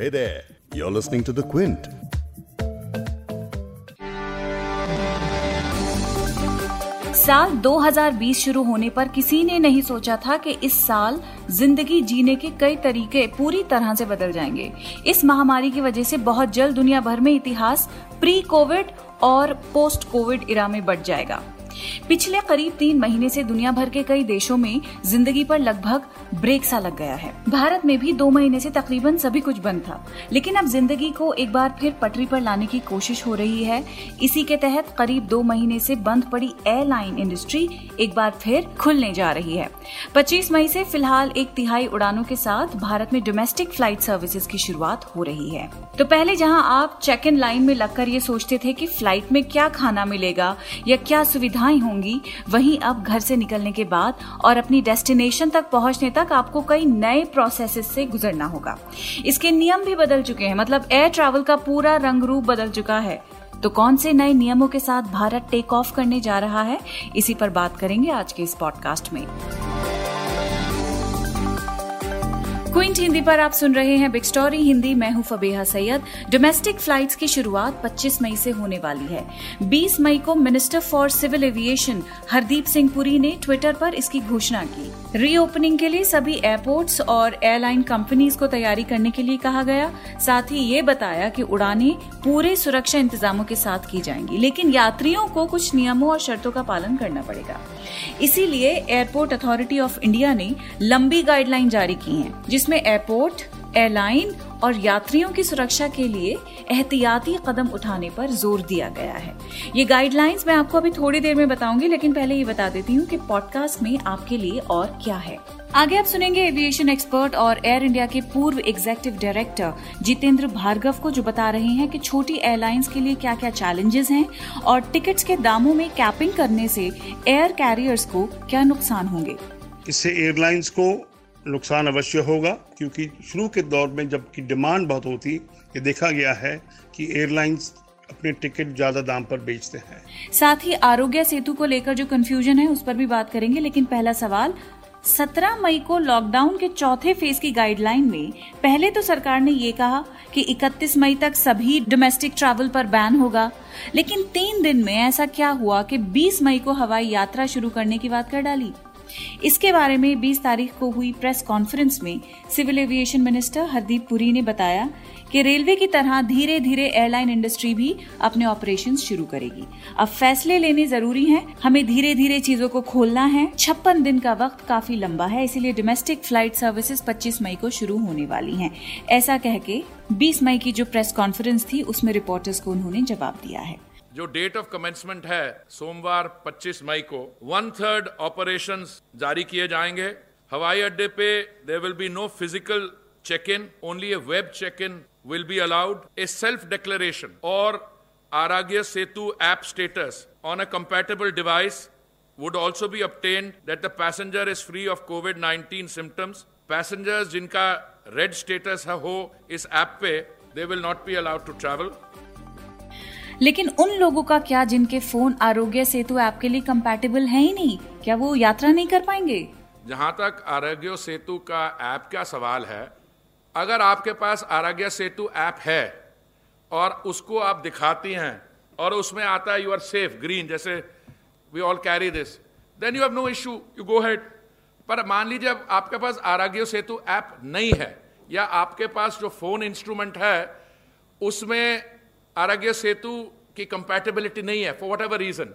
Hey there, you're listening to The Quint. साल 2020 शुरू होने पर किसी ने नहीं सोचा था कि इस साल ज़िंदगी जीने के कई तरीके पूरी तरह से बदल जाएँगे इस महामारी की वजह से बहुत जल्द दुनिया भर में इतिहास प्री कोविड और पोस्ट कोविड इरा में बढ़ जाएगा पिछले करीब तीन महीने से दुनिया भर के कई देशों में ज़िंदगी पर लगभग ब्रेक सा लग गया है। भारत में भी दो महीने से तकरीबन सभी कुछ बंद था। लेकिन अब ज़िंदगी को एक बार फिर पटरी पर लाने की कोशिश हो रही है। इसी के तहत करीब दो महीने से बंद पड़ी एयरलाइन इंडस्ट्री एक बार फिर खुलने जा रही है। 25 मई से फ़िलहाल एक तिहाई उड़ानों के साथ भारत में डोमेस्टिक फ़्लाइट सर्विसेज़ की शुरुआत हो रही है। तो पहले जहाँ आप चेक इन लाइन में लगकर ये सोचते थे कि फ़्लाइट में क्या खाना मिलेगा या क्या सुविधाएँ होंगी, वहीं अब घर से निकलने के बाद और अपनी डेस्टिनेशन तक पहुँचने तक आपको कई नए प्रोसेस से गुजरना होगा। इसके नियम भी बदल चुके हैं मतलब एयर ट्रैवल का पूरा रंग रूप बदल चुका है। तो कौन से नए नियमों के साथ भारत टेक ऑफ़ करने जा रहा है, इसी पर बात करेंगे आज के इस पॉडकास्ट में। क्विंट हिंदी पर आप सुन रहे हैं बिग स्टोरी हिंदी। मैं हूँ फबेहा सैयद। डोमेस्टिक फ्लाइट्स की शुरुआत 25 मई से होने वाली है। 20 मई को minister for civil aviation Hardeep Singh Puri ने ट्विटर पर इसकी घोषणा की। रीओपनिंग के लिए सभी एयरपोर्ट्स और एयरलाइन कंपनीज़ को तैयारी करने के लिए कहा गया। साथ ही ये बताया कि उड़ानें पूरे सुरक्षा इंतजामों के साथ की जाएँगी, लेकिन यात्रियों को कुछ नियमों और शर्तों का पालन करना पड़ेगा। इसीलिए एयरपोर्ट अथॉरिटी ऑफ़ इंडिया ने लंबी गाइडलाइन जारी की हैं जिसमें एयरपोर्ट, एयरलाइन और यात्रियों की सुरक्षा के लिए एहतियाती कदम उठाने पर ज़ोर दिया गया है। ये गाइडलाइंस मैं आपको अभी थोड़ी देर में बताऊँगी, लेकिन पहले ये बता देती हूँ कि पॉडकास्ट में आपके लिए और क्या है। आगे आप सुनेंगे एविएशन एक्सपर्ट और एयर इंडिया के पूर्व एग्जेक्टिव डायरेक्टर जितेंद्र भार्गव को, जो बता रहे हैं कि छोटी एयरलाइंस के लिए क्या क्या चैलेंजेस हैं और टिकट्स के दामों में कैपिंग करने से एयर कैरियर्स को क्या नुकसान होंगे। इससे एयरलाइंस को नुकसान अवश्य होगा, क्योंकि शुरू के दौर में जबकि डिमांड बहुत होती, ये देखा गया है कि एयरलाइंस अपने टिकट ज़्यादा दाम पर बेचते हैं। साथ ही आरोग्य सेतु को लेकर जो कंफ्यूजन है, उस पर भी बात करेंगे, लेकिन पहला सवाल 17 मई को लॉकडाउन के चौथे फ़ेज़ की गाइडलाइन में, पहले तो सरकार ने ये कहा कि 31 मई तक सभी डोमेस्टिक ट्रैवल पर बैन होगा, लेकिन तीन दिन में ऐसा क्या हुआ कि 20 मई को हवाई यात्रा शुरू करने की बात कर डाली? इसके बारे में 20 तारीख को हुई प्रेस कॉन्फ्रेंस में civil aviation minister Hardeep Puri ने बताया कि रेलवे की तरह धीरे धीरे एयरलाइन इंडस्ट्री भी अपने ऑपरेशन शुरू करेगी। अब फैसले लेने ज़रूरी है। हमें धीरे धीरे चीज़ों को खोलना है। छप्पन दिन का वक्त काफ़ी लंबा है, इसीलिए डोमेस्टिक फ़्लाइट सर्विसेज़ 25 मई को शुरू होने वाली हैं। ऐसा कह के 20 मई की जो प्रेस कॉन्फ्रेंस थी, उसमें रिपोर्टर्स को उन्होंने जवाब दिया है। जो डेट ऑफ़ कमेंसमेंट है, सोमवार 25 मई को वन थर्ड ऑपरेशन जारी किए जाएँगे हवाई अड्डे पे there will be no physical check in only a web check in will be allowed a self declaration और Aarogya Setu app status on a compatible device would also be obtained that the passenger is free of COVID-19 symptoms. Passengers जिनका red status हो इस app पे they will not be allowed to travel लेकिन उन लोगों का क्या जिनके फ़ोन आरोग्य सेतु ऐप के लिए कंपैटिबल है ही नहीं? क्या वो यात्रा नहीं कर पाएँगे? जहाँ तक आरोग्य सेतु का ऐप का सवाल है, अगर आपके पास आरोग्य सेतु ऐप है और उसको आप दिखाती हैं और उसमें आता है यू आर सेफ़ ग्रीन जैसे we all carry this then you have no issue you go head पर मान लीजिए अब आपके पास आरोग्य सेतु ऐप नहीं है, या आपके पास जो फ़ोन इंस्ट्रूमेंट है, उसमें आरोग्य सेतु की कंपैटिबिलिटी नहीं है फॉर वट एवर रीजन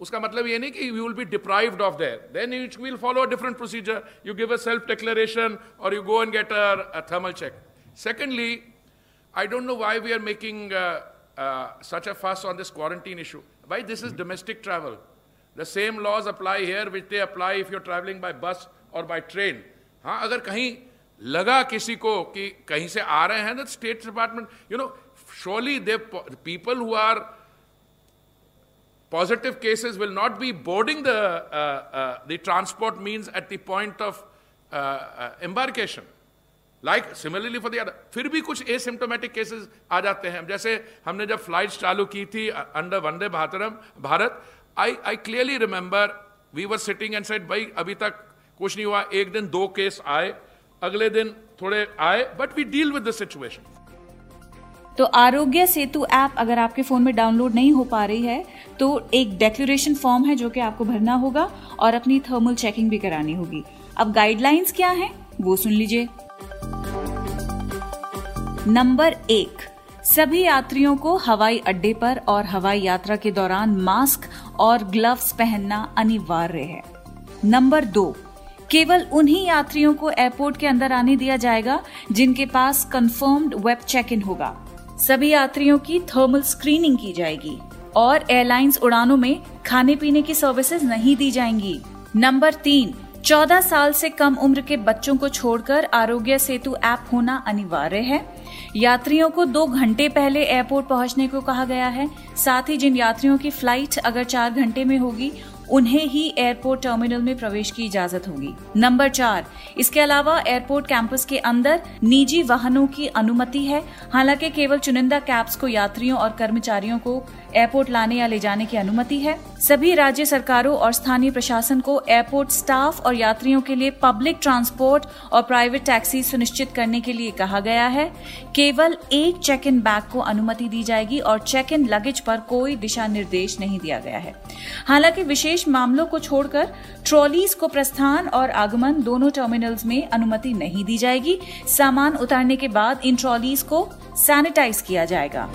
उसका मतलब ये नहीं कि you will be deprived of there then you will follow a different procedure you give a self declaration और you go and get a thermal check secondly I don't know why we are making such a fuss on this quarantine issue. Why this is domestic travel. The same laws apply here, which they apply if you're traveling by bus or by train. हाँ अगर कहीं लगा किसी को कि कहीं से आ रहे हैं तो state department you know surely the people who are positive cases will not be boarding the, uh, uh, the transport means at the point of uh, uh embarkation. Like similarly for the फिर भी कुछ asymptomatic cases आ जाते हैं जैसे हमने जब flights चालू की थी under Vande भारतरम Bharat I I clearly remember we were sitting and said भाई अभी तक कुछ नहीं हुआ एक दिन दो केस आए अगले दिन थोड़े आए but we deal with the situation तो आरोग्य सेतु ऐप अगर आपके फ़ोन में डाउनलोड नहीं हो पा रही है तो एक डेक्लेरेशन फॉर्म है जो कि आपको भरना होगा और अपनी थर्मल चेकिंग भी करानी होगी। अब गाइडलाइंस क्या है? वो सुन लीजिए। नंबर एक, सभी यात्रियों को हवाई अड्डे पर और हवाई यात्रा के दौरान मास्क और ग्लव्स पहनना अनिवार्य है। नंबर दो, केवल उन्हीं यात्रियों को एयरपोर्ट के अंदर आने दिया जाएगा जिनके पास कंफर्म्ड वेब चेक इन होगा। सभी यात्रियों की थर्मल स्क्रीनिंग की जाएगी और एयरलाइंस उड़ानों में खाने पीने की सर्विसेज़ नहीं दी जाएँगी। नंबर तीन, चौदह साल से कम उम्र के बच्चों को छोड़कर आरोग्य सेतु ऐप होना अनिवार्य है। यात्रियों को दो घंटे पहले एयरपोर्ट पहुँचने को कहा गया है। साथ ही जिन यात्रियों की फ़्लाइट अगर चार घंटे में होगी उन्हें ही एयरपोर्ट टर्मिनल में प्रवेश की इजाज़त होगी। नंबर चार, इसके अलावा एयरपोर्ट कैंपस के अंदर निजी वाहनों की अनुमति है। हालाँकि केवल चुनिंदा कैब्स को यात्रियों और कर्मचारियों को एयरपोर्ट लाने या ले जाने की अनुमति है। सभी राज्य सरकारों और स्थानीय प्रशासन को एयरपोर्ट स्टाफ और यात्रियों के लिए पब्लिक ट्रांसपोर्ट और प्राइवेट टैक्सी सुनिश्चित करने के लिए कहा गया है। केवल एक चेक इन बैग को अनुमति दी जाएगी और चेक इन लगेज पर कोई दिशा निर्देश नहीं दिया गया है। हालाँकि विशेष मामलों को छोड़कर ट्रॉलीज को प्रस्थान और आगमन दोनों टर्मिनल्स में अनुमति नहीं दी जाएगी। सामान उतारने के बाद इन ट्रॉलीज को सैनिटाइज किया जाएगा।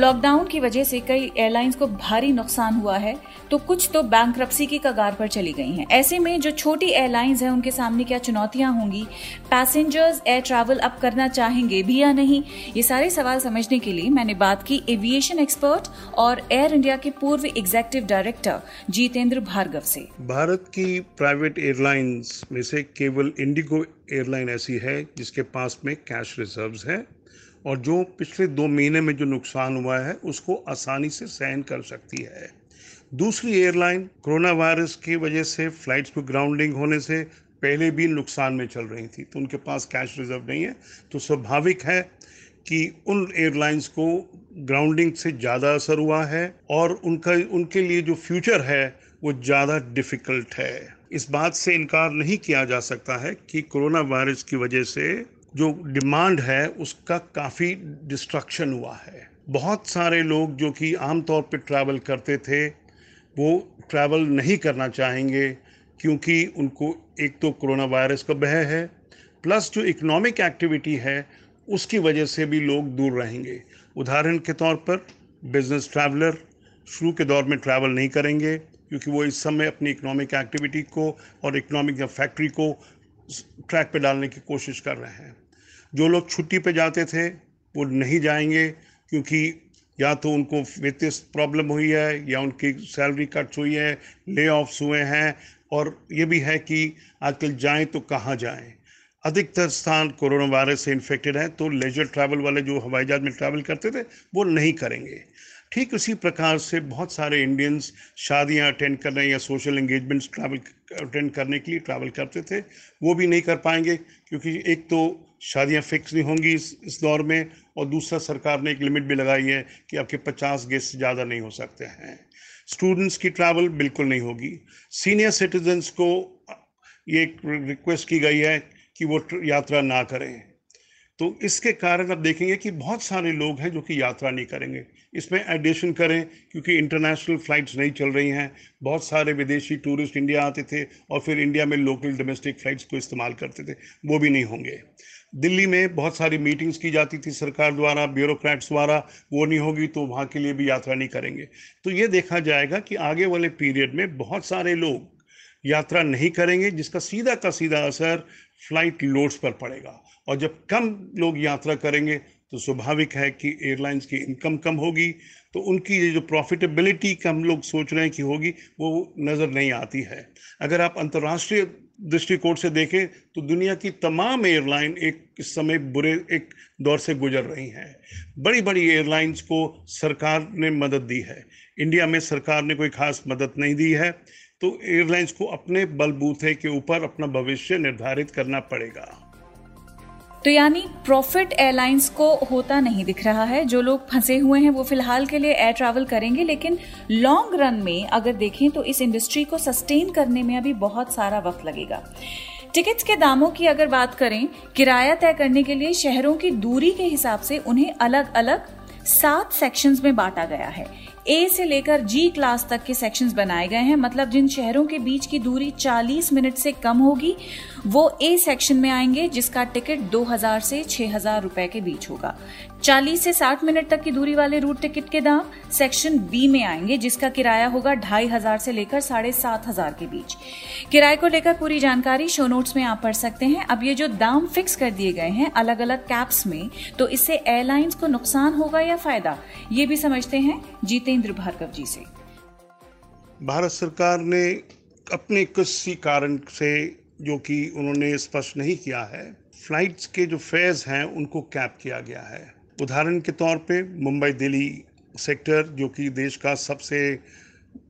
लॉकडाउन की वजह से कई एयरलाइंस को भारी नुकसान हुआ है तो कुछ तो बैंक की कगार पर चली गई हैं। ऐसे में जो छोटी एयरलाइंस हैं, उनके सामने क्या चुनौतियाँ होंगी? पैसेंजर्स एयर ट्रैवल अब करना चाहेंगे भी या नहीं? ये सारे सवाल समझने के लिए मैंने बात की एविएशन एक्सपर्ट और एयर इंडिया के पूर्व एग्जेक्टिव डायरेक्टर जीतेंद्र भार्गव से। भारत की प्राइवेट एयरलाइंस में से केवल इंडिगो एयरलाइन ऐसी है, जिसके पास में कैश रिजर्व्स है। और जो पिछले दो महीने में जो नुकसान हुआ है, उसको आसानी से सहन कर सकती है। दूसरी एयरलाइन, कोरोना वायरस की वजह से फ्लाइट्स पर ग्राउंडिंग होने से पहले भी नुकसान में चल रही थी तो उनके पास कैश रिज़र्व नहीं है। तो स्वाभाविक है कि उन एयरलाइंस को ग्राउंडिंग से ज़्यादा असर हुआ है और उनका, उनके लिए जो फ्यूचर है, वो ज़्यादा डिफ़िकल्ट है। इस बात से इनकार नहीं किया जा सकता है कि कोरोना वायरस की वजह से जो डिमांड है, उसका काफ़ी डिस्ट्रक्शन हुआ है। बहुत सारे लोग जो कि आमतौर पर ट्रैवल करते थे, वो ट्रैवल नहीं करना चाहेंगे क्योंकि उनको एक तो कोरोना वायरस का भय है, प्लस जो इकोनॉमिक एक्टिविटी है, उसकी वजह से भी लोग दूर रहेंगे। उदाहरण के तौर पर, बिज़नेस ट्रैवलर शुरू के दौर में ट्रैवल नहीं करेंगे क्योंकि वो इस समय अपनी इकोनॉमिक एक्टिविटी को और इकोनॉमिक फैक्ट्री को ट्रैक पे डालने की कोशिश कर रहे हैं। जो लोग छुट्टी पे जाते थे, वो नहीं जाएँगे क्योंकि या तो उनको वित्तीय प्रॉब्लम हुई है या उनकी सैलरी कट्स हुई है ले ऑफ्स हुए हैं और ये भी है कि आजकल जाएँ तो कहाँ जाएँ। अधिकतर स्थान कोरोना वायरस से इन्फेक्टेड हैं तो लेजर ट्रैवल वाले जो हवाई जहाज़ में ट्रैवल करते थे, वो नहीं करेंगे। ठीक उसी प्रकार से बहुत सारे इंडियंस शादियाँ अटेंड करने या सोशल एंगेजमेंट्स ट्रैवल अटेंड करने के लिए ट्रैवल करते थे, वो भी नहीं कर पाएँगे, क्योंकि एक तो शादियाँ फिक्स नहीं होंगी इस इस दौर में और दूसरा सरकार ने एक लिमिट भी लगाई है कि आपके पचास गेस्ट ज़्यादा नहीं हो सकते हैं। स्टूडेंट्स की ट्रैवल बिल्कुल नहीं होगी। सीनियर सिटीजन्स को ये रिक्वेस्ट की गई है कि वो यात्रा ना करें। तो इसके कारण आप देखेंगे कि बहुत सारे लोग हैं जो कि यात्रा नहीं करेंगे। इसमें एडिशन करें, क्योंकि इंटरनेशनल फ़्लाइट्स नहीं चल रही हैं। बहुत सारे विदेशी टूरिस्ट इंडिया आते थे और फिर इंडिया में लोकल डोमेस्टिक फ़्लाइट्स को इस्तेमाल करते थे। वो भी नहीं होंगे। दिल्ली में बहुत सारी मीटिंग्स की जाती थी सरकार द्वारा ब्यूरोक्रेट्स द्वारा। वो नहीं होगी तो वहाँ के लिए भी यात्रा नहीं करेंगे। तो ये देखा जाएगा कि आगे वाले पीरियड में बहुत सारे लोग यात्रा नहीं करेंगे, जिसका सीधा का सीधा असर फ़्लाइट लोड्स पर पड़ेगा। और जब कम लोग यात्रा करेंगे तो स्वाभाविक है कि एयरलाइंस की इनकम कम होगी तो उनकी ये जो प्रॉफिटेबिलिटी का हम लोग सोच रहे हैं कि होगी, वो नज़र नहीं आती है। अगर आप अंतर्राष्ट्रीय दृष्टिकोण से देखें तो दुनिया की तमाम एयरलाइन एक समय बुरे, एक दौर से गुजर रही हैं। बड़ी बड़ी एयरलाइंस को सरकार ने मदद दी है। इंडिया में सरकार ने कोई खास मदद नहीं दी है तो एयरलाइंस को अपने बलबूते के ऊपर अपना भविष्य निर्धारित करना पड़ेगा। तो यानी प्रॉफिट एयरलाइंस को होता नहीं दिख रहा है। जो लोग फंसे हुए हैं, वो फ़िलहाल के लिए एयर ट्रैवल करेंगे, लेकिन लॉन्ग रन में अगर देखें तो इस इंडस्ट्री को सस्टेन करने में अभी बहुत सारा वक्त लगेगा। टिकट्स के दामों की अगर बात करें, किराया तय करने के लिए शहरों की दूरी के हिसाब से उन्हें अलग अलग सात सेक्शंस में बांटा गया है। ए से लेकर जी क्लास तक के सेक्शंस बनाए गए हैं। मतलब जिन शहरों के बीच की दूरी 40 मिनट से कम होगी, वो ए सेक्शन में आएँगे, जिसका टिकट 2000 से 6000 रुपए के बीच होगा। 40 से 60 मिनट तक की दूरी वाले रूट टिकट के दाम सेक्शन बी में आएँगे, जिसका किराया होगा ढाई हज़ार से लेकर साढ़े सात हज़ार के बीच। किराए को लेकर पूरी जानकारी शो नोट्स में आप पढ़ सकते हैं। अब ये जो दाम फिक्स कर दिए गए हैं अलग अलग कैप्स में तो इससे एयरलाइंस को नुकसान होगा या फ़ायदा, ये भी समझते हैं जीतेंद्र भार्गव जी से। भारत सरकार ने अपने किसी कारण से, जो कि उन्होंने स्पष्ट नहीं किया है फ्लाइट्स के जो फेयर्स हैं, उनको कैप किया गया है। उदाहरण के तौर पे मुंबई, दिल्ली सेक्टर, जो कि देश का सबसे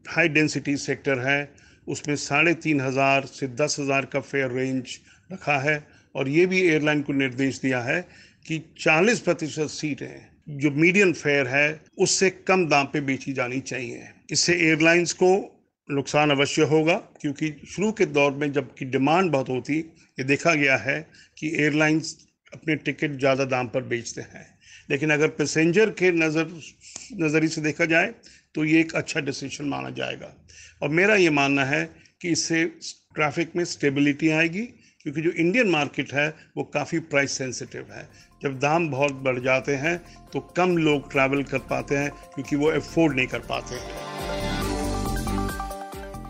हाई डेंसिटी सेक्टर है, उसमें साढ़े तीन हज़ार से दस हज़ार का फेयर रेंज रखा है। और ये भी एयरलाइन को निर्देश दिया है कि 40 प्रतिशत सीटें जो मीडियम फेयर है, उससे कम दाम पे बेची जानी चाहिए। इससे एयरलाइंस को नुकसान अवश्य होगा, क्योंकि शुरू के दौर में जबकि डिमांड बहुत होती, ये देखा गया है कि एयरलाइंस अपने टिकट ज़्यादा दाम पर बेचते हैं। लेकिन अगर पैसेंजर के नज़र नज़रिए से देखा जाए तो ये एक अच्छा डिसीज़न माना जाएगा। और मेरा ये मानना है कि इससे ट्रैफ़िक में स्टेबिलिटी आएगी, क्योंकि जो इंडियन मार्केट है, वो काफ़ी प्राइस सेंसिटिव है। जब दाम बहुत बढ़ जाते हैं तो कम लोग ट्रैवल कर पाते हैं, क्योंकि वो अफोर्ड नहीं कर पाते। हैं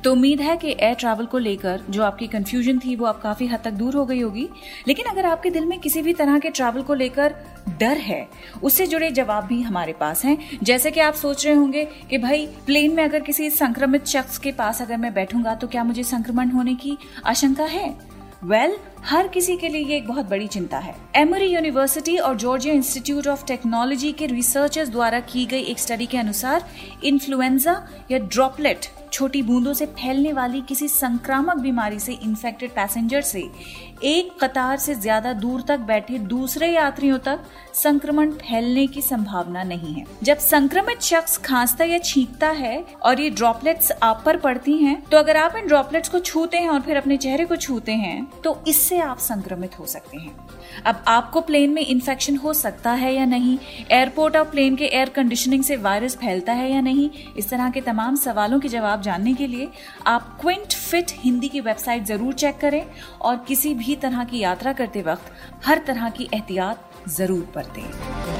तो उम्मीद है कि एयर ट्रैवल को लेकर जो आपकी कंफ्यूजन थी वो अब काफ़ी हद तक दूर हो गई होगी। लेकिन अगर आपके दिल में किसी भी तरह के ट्रैवल को लेकर डर है उससे जुड़े जवाब भी हमारे पास हैं। जैसे कि आप सोच रहे होंगे कि भाई प्लेन में अगर किसी संक्रमित शख्स के पास अगर मैं बैठूँगा तो क्या मुझे संक्रमण होने की आशंका है? वेल well, हर किसी के लिए ये एक बहुत बड़ी चिंता है। एमरी यूनिवर्सिटी और जॉर्जिया इंस्टीट्यूट ऑफ़ टेक्नोलॉजी के रिसर्चर्स द्वारा की गई एक स्टडी के अनुसार इन्फ्लुएंजा या ड्रॉपलेट छोटी बूंदों से फैलने वाली किसी संक्रामक बीमारी से इन्फेक्टेड पैसेंजर से एक कतार से ज़्यादा दूर तक बैठे दूसरे यात्रियों तक संक्रमण फैलने की संभावना नहीं है। जब संक्रमित शख्स खांसता या छींकता है और ये ड्रॉपलेट्स आप पर पड़ती हैं, तो अगर आप इन ड्रॉपलेट्स को छूते हैं और फिर अपने चेहरे को छूते हैं तो इससे आप संक्रमित हो सकते हैं। अब आपको प्लेन में इन्फेक्शन हो सकता है या नहीं? एयरपोर्ट और प्लेन के एयर कंडीशनिंग से वायरस फैलता है या नहीं? इस तरह के तमाम सवालों के जवाब जानने के लिए आप क्विंट फिट हिंदी की वेबसाइट ज़रूर चेक करें और किसी भी तरह की यात्रा करते वक्त हर तरह की एहतियात ज़रूर बरतें।